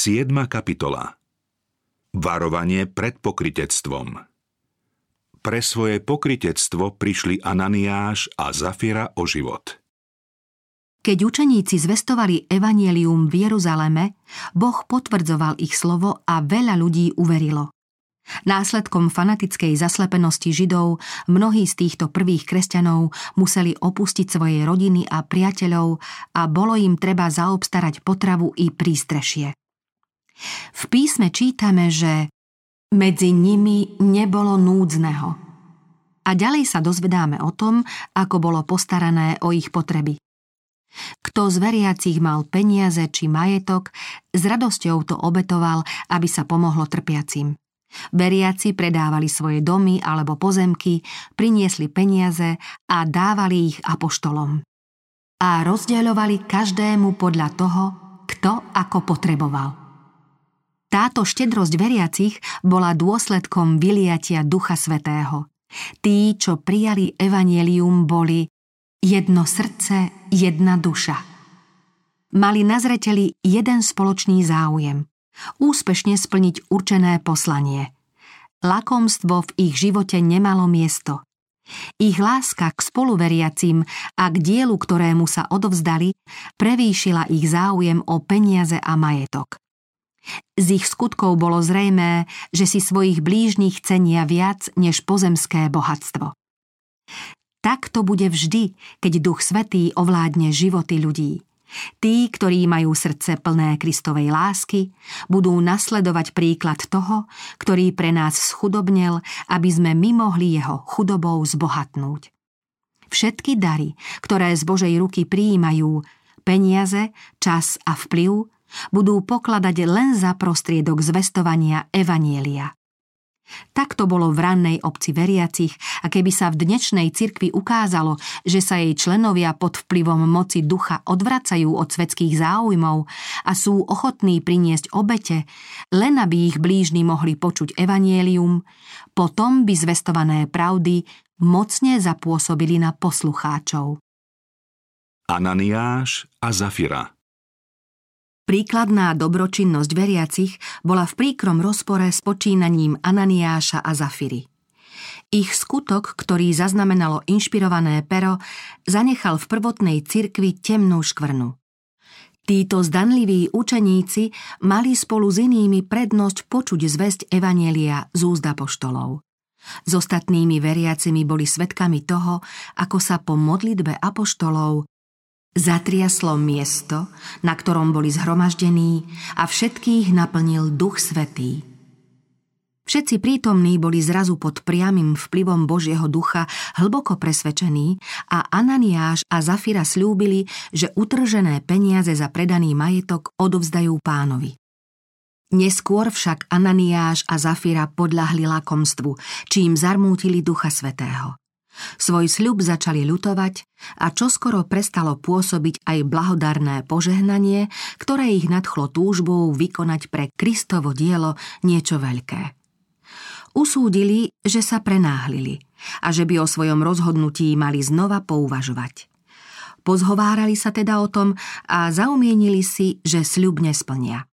7. kapitola Varovanie pred pokritectvom Pre svoje pokritectvo prišli Ananiáš a Zafira o život. Keď učeníci zvestovali evanielium v Jeruzaleme, Boh potvrdzoval ich slovo a veľa ľudí uverilo. Následkom fanatickej zaslepenosti Židov mnohí z týchto prvých kresťanov museli opustiť svoje rodiny a priateľov a bolo im treba zaobstarať potravu i prístrešie. V písme čítame, že medzi nimi nebolo núdzneho. A ďalej sa dozvedáme o tom, ako bolo postarané o ich potreby. Kto z veriacich mal peniaze či majetok, s radosťou to obetoval, aby sa pomohlo trpiacim. Veriaci predávali svoje domy alebo pozemky, priniesli peniaze a dávali ich apoštolom. A rozdeľovali každému podľa toho, kto ako potreboval. Táto štedrosť veriacich bola dôsledkom vyliatia Ducha Svetého. Tí, čo prijali evanielium, boli jedno srdce, jedna duša. Mali na zreteli jeden spoločný záujem – úspešne splniť určené poslanie. Lakomstvo v ich živote nemalo miesto. Ich láska k spoluveriacim a k dielu, ktorému sa odovzdali, prevýšila ich záujem o peniaze a majetok. Z ich skutkov bolo zrejmé, že si svojich blížnych cenia viac než pozemské bohatstvo. Tak to bude vždy, keď Duch Svetý ovládne životy ľudí. Tí, ktorí majú srdce plné Kristovej lásky, budú nasledovať príklad toho, ktorý pre nás schudobnel, aby sme my mohli jeho chudobou zbohatnúť. Všetky dary, ktoré z Božej ruky prijímajú, peniaze, čas a vplyv, budú pokladať len za prostriedok zvestovania Evanielia. Tak to bolo v rannej obci veriacich a keby sa v dnešnej cirkvi ukázalo, že sa jej členovia pod vplyvom moci ducha odvracajú od svetských záujmov a sú ochotní priniesť obete, len aby ich blížni mohli počuť evanielium, potom by zvestované pravdy mocne zapôsobili na poslucháčov. Ananiáš a Zafira Príkladná dobročinnosť veriacich bola v príkrom rozpore s počínaním Ananiáša a Zafiry. Ich skutok, ktorý zaznamenalo inšpirované pero, zanechal v prvotnej cirkvi temnú škvrnu. Títo zdanliví učeníci mali spolu s inými prednosť počuť zväzť Evanielia z úzda poštolov. S ostatnými veriacimi boli svetkami toho, ako sa po modlitbe apoštolov Zatriaslo miesto, na ktorom boli zhromaždení a všetkých naplnil Duch Svetý. Všetci prítomní boli zrazu pod priamým vplyvom Božieho ducha hlboko presvedčení a Ananiáš a Zafira slúbili, že utržené peniaze za predaný majetok odovzdajú pánovi. Neskôr však Ananiáš a Zafira podľahli lakomstvu, čím zarmútili Ducha Svetého. Svoj sľub začali ľutovať a čoskoro prestalo pôsobiť aj blahodarné požehnanie, ktoré ich nadchlo túžbou vykonať pre Kristovo dielo niečo veľké. Usúdili, že sa prenáhlili a že by o svojom rozhodnutí mali znova pouvažovať. Pozhovárali sa teda o tom a zaumienili si, že sľub nesplnia.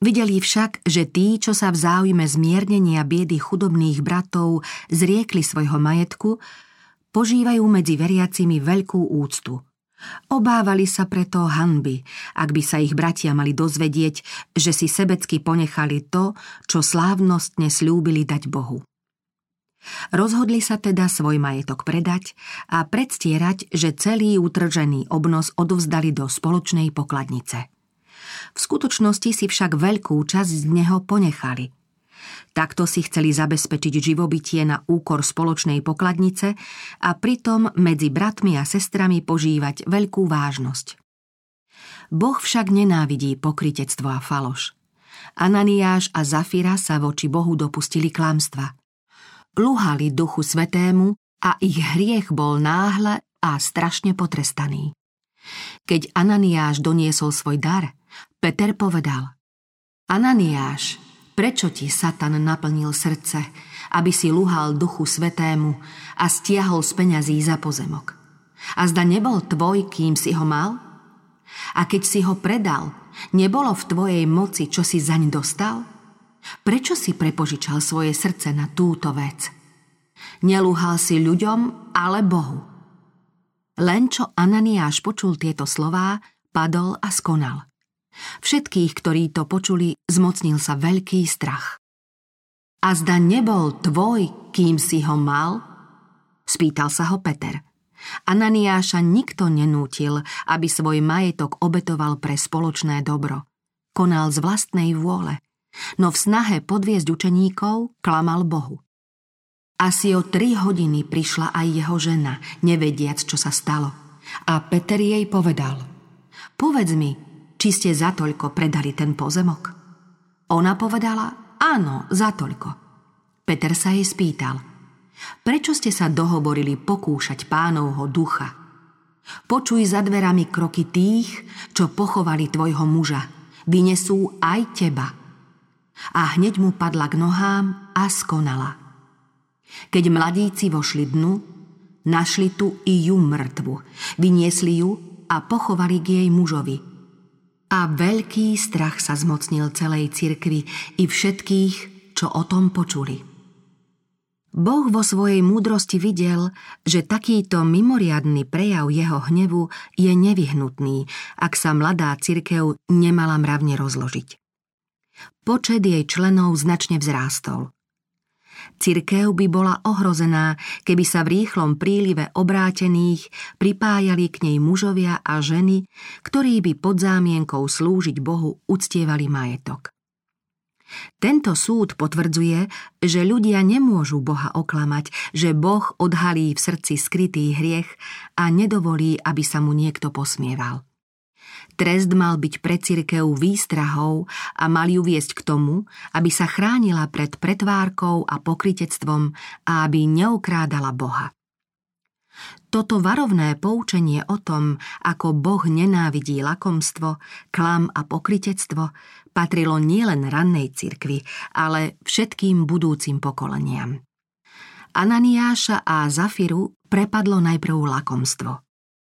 Videli však, že tí, čo sa v záujme zmiernenia biedy chudobných bratov zriekli svojho majetku, požívajú medzi veriacimi veľkú úctu. Obávali sa preto hanby, ak by sa ich bratia mali dozvedieť, že si sebecky ponechali to, čo slávnostne slúbili dať Bohu. Rozhodli sa teda svoj majetok predať a predstierať, že celý utržený obnos odovzdali do spoločnej pokladnice. V skutočnosti si však veľkú časť z neho ponechali. Takto si chceli zabezpečiť živobytie na úkor spoločnej pokladnice a pritom medzi bratmi a sestrami požívať veľkú vážnosť. Boh však nenávidí pokritectvo a faloš. Ananiáš a Zafira sa voči Bohu dopustili klamstva. Luhali duchu svetému a ich hriech bol náhle a strašne potrestaný. Keď Ananiáš doniesol svoj dar, Peter povedal Ananiáš, prečo ti Satan naplnil srdce, aby si luhal duchu svetému a stiahol z peňazí za pozemok? A zda nebol tvoj, kým si ho mal? A keď si ho predal, Nebolo v tvojej moci, čo si zaň dostal? Prečo si prepožičal svoje srdce na túto vec? Nelúhal si ľuďom, ale Bohu. Len čo Ananiáš počul tieto slová, padol a skonal. Všetkých, ktorí to počuli, zmocnil sa veľký strach. A zda nebol tvoj, kým si ho mal? Spýtal sa ho Peter. Ananiáša nikto nenútil, aby svoj majetok obetoval pre spoločné dobro. Konal z vlastnej vôle, no v snahe podviezť učeníkov klamal Bohu. Asi o tri hodiny prišla aj jeho žena, nevediac, čo sa stalo. A Peter jej povedal, povedz mi, či ste za toľko predali ten pozemok. Ona povedala, Áno, za toľko. Peter sa jej spýtal. Prečo ste sa dohovorili pokúšať pánovho ducha? Počuj za dverami kroky tých, čo pochovali tvojho muža. Vynesú aj teba. A hneď mu padla k nohám a skonala. Keď mladíci vošli dnu, našli tu i ju mŕtvu. Vyniesli ju a pochovali k jej mužovi – a veľký strach sa zmocnil celej cirkvi i všetkých, čo o tom počuli. Boh vo svojej múdrosti videl, že takýto mimoriadný prejav jeho hnevu je nevyhnutný, ak sa mladá cirkev nemala mravne rozložiť. Počet jej členov značne vzrástol – Cirkev by bola ohrozená, keby sa v rýchlom prílive obrátených pripájali k nej mužovia a ženy, ktorí by pod zámienkou slúžiť Bohu uctievali majetok. Tento súd potvrdzuje, že ľudia nemôžu Boha oklamať, že Boh odhalí v srdci skrytý hriech a nedovolí, aby sa mu niekto posmieval. Trest mal byť pre cirkev výstrahou a mal ju viesť k tomu, aby sa chránila pred pretvárkou a pokritectvom a aby neukrádala Boha. Toto varovné poučenie o tom, ako Boh nenávidí lakomstvo, klam a pokritectvo, patrilo nielen rannej cirkvi, ale všetkým budúcim pokoleniam. Ananiáša a Zafiru prepadlo najprv lakomstvo –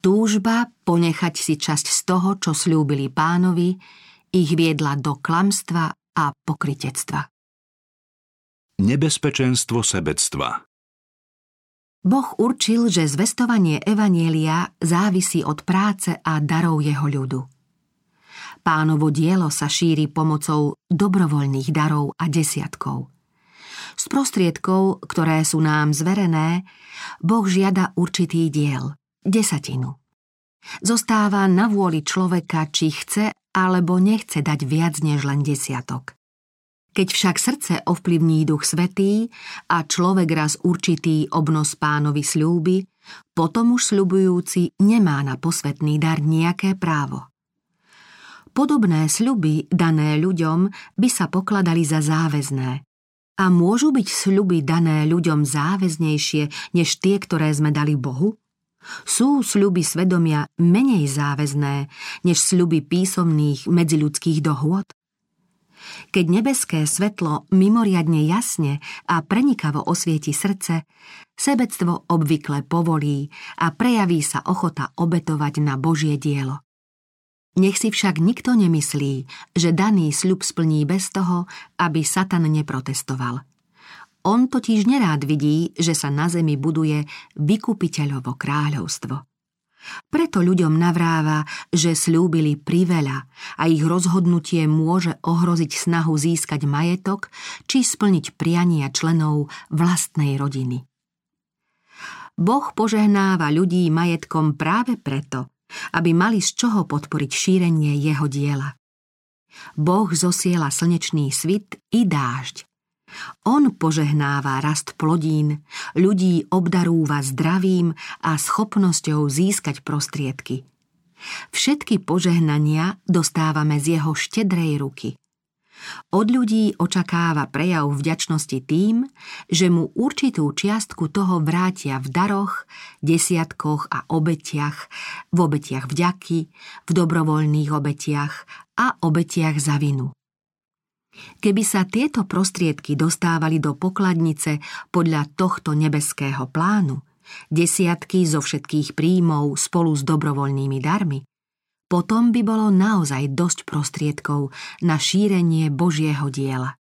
Túžba ponechať si časť z toho, čo slúbili pánovi, ich viedla do klamstva a pokritectva. Nebezpečenstvo sebectva Boh určil, že zvestovanie Evanielia závisí od práce a darov jeho ľudu. Pánovo dielo sa šíri pomocou dobrovoľných darov a desiatkov. Z prostriedkov, ktoré sú nám zverené, Boh žiada určitý diel – desatinu. Zostáva na vôli človeka, či chce alebo nechce dať viac než len desiatok. Keď však srdce ovplyvní duch svetý a človek raz určitý obnos pánovi sľúby, potom už sľubujúci nemá na posvetný dar nejaké právo. Podobné sľuby dané ľuďom by sa pokladali za záväzné. A môžu byť sľuby dané ľuďom záväznejšie než tie, ktoré sme dali Bohu? Sú sľuby svedomia menej záväzné než sľuby písomných medziľudských dohôd? Keď nebeské svetlo mimoriadne jasne a prenikavo osvieti srdce, sebectvo obvykle povolí a prejaví sa ochota obetovať na Božie dielo. Nech si však nikto nemyslí, že daný sľub splní bez toho, aby Satan neprotestoval – on totiž nerád vidí, že sa na zemi buduje vykupiteľovo kráľovstvo. Preto ľuďom navráva, že slúbili priveľa a ich rozhodnutie môže ohroziť snahu získať majetok či splniť priania členov vlastnej rodiny. Boh požehnáva ľudí majetkom práve preto, aby mali z čoho podporiť šírenie jeho diela. Boh zosiela slnečný svit i dážď, on požehnáva rast plodín, ľudí obdarúva zdravím a schopnosťou získať prostriedky. Všetky požehnania dostávame z jeho štedrej ruky. Od ľudí očakáva prejav vďačnosti tým, že mu určitú čiastku toho vrátia v daroch, desiatkoch a obetiach, v obetiach vďaky, v dobrovoľných obetiach a obetiach za vinu. Keby sa tieto prostriedky dostávali do pokladnice podľa tohto nebeského plánu, desiatky zo všetkých príjmov spolu s dobrovoľnými darmi, potom by bolo naozaj dosť prostriedkov na šírenie Božieho diela.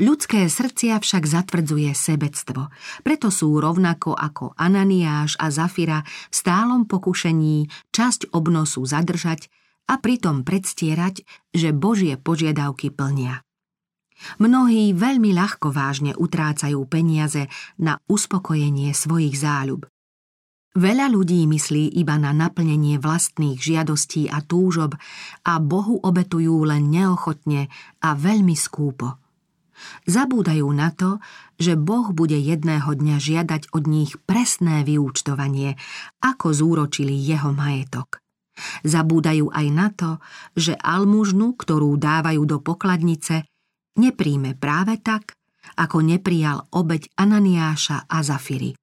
Ľudské srdcia však zatvrdzuje sebectvo, preto sú rovnako ako Ananiáš a Zafira v stálom pokušení časť obnosu zadržať a pritom predstierať, že Božie požiadavky plnia. Mnohí veľmi ľahko vážne utrácajú peniaze na uspokojenie svojich záľub. Veľa ľudí myslí iba na naplnenie vlastných žiadostí a túžob a Bohu obetujú len neochotne a veľmi skúpo. Zabúdajú na to, že Boh bude jedného dňa žiadať od nich presné vyúčtovanie, ako zúročili jeho majetok. Zabúdajú aj na to, že almužnu, ktorú dávajú do pokladnice, nepríjme práve tak, ako neprijal obeď Ananiáša a Zafiry.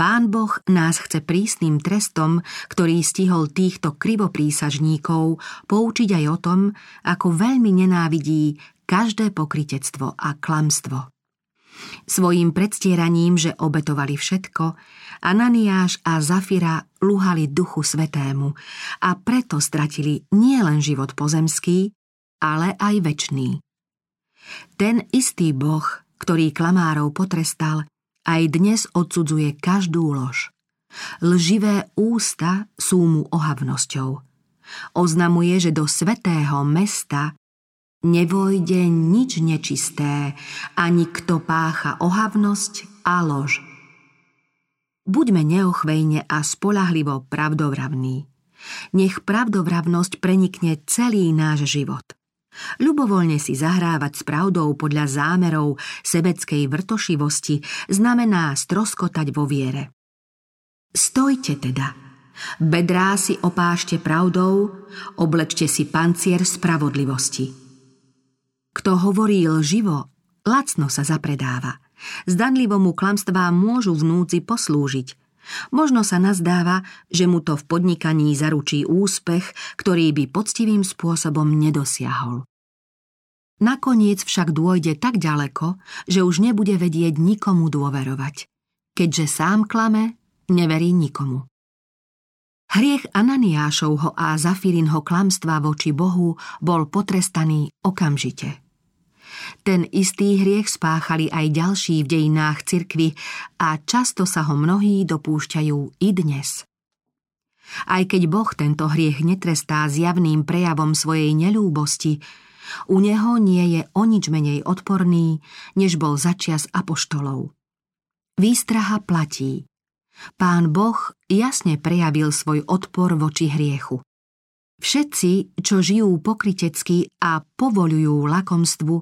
Pán Boh nás chce prísnym trestom, ktorý stihol týchto krivoprísažníkov, poučiť aj o tom, ako veľmi nenávidí každé pokritectvo a klamstvo. Svojím predstieraním, že obetovali všetko, Ananiáš a Zafira luhali duchu svetému a preto stratili nielen život pozemský, ale aj väčší. Ten istý Boh, ktorý klamárov potrestal, aj dnes odsudzuje každú lož. Lživé ústa sú mu ohavnosťou. Oznamuje, že do svetého mesta nevojde nič nečisté, ani kto pácha ohavnosť a lož. Buďme neochvejne a spolahlivo pravdovravní. Nech pravdovravnosť prenikne celý náš život – Ľubovoľne si zahrávať s pravdou podľa zámerov sebeckej vrtošivosti znamená stroskotať vo viere. Stojte teda. Bedrá si opášte pravdou, oblečte si pancier spravodlivosti. Kto hovorí lživo, lacno sa zapredáva. Zdanlivomu klamstvá môžu vnúci poslúžiť, Možno sa nazdáva, že mu to v podnikaní zaručí úspech, ktorý by poctivým spôsobom nedosiahol. Nakoniec však dôjde tak ďaleko, že už nebude vedieť nikomu dôverovať. Keďže sám klame, neverí nikomu. Hriech Ananiášovho a Zafirinho klamstva voči Bohu bol potrestaný okamžite. Ten istý hriech spáchali aj ďalší v dejinách cirkvy a často sa ho mnohí dopúšťajú i dnes. Aj keď Boh tento hriech netrestá zjavným prejavom svojej nelúbosti, u neho nie je o nič menej odporný, než bol začias apoštolov. Výstraha platí. Pán Boh jasne prejavil svoj odpor voči hriechu. Všetci, čo žijú pokrytecky a povolujú lakomstvu,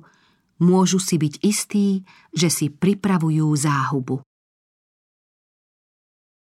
môžu si byť istí, že si pripravujú záhubu.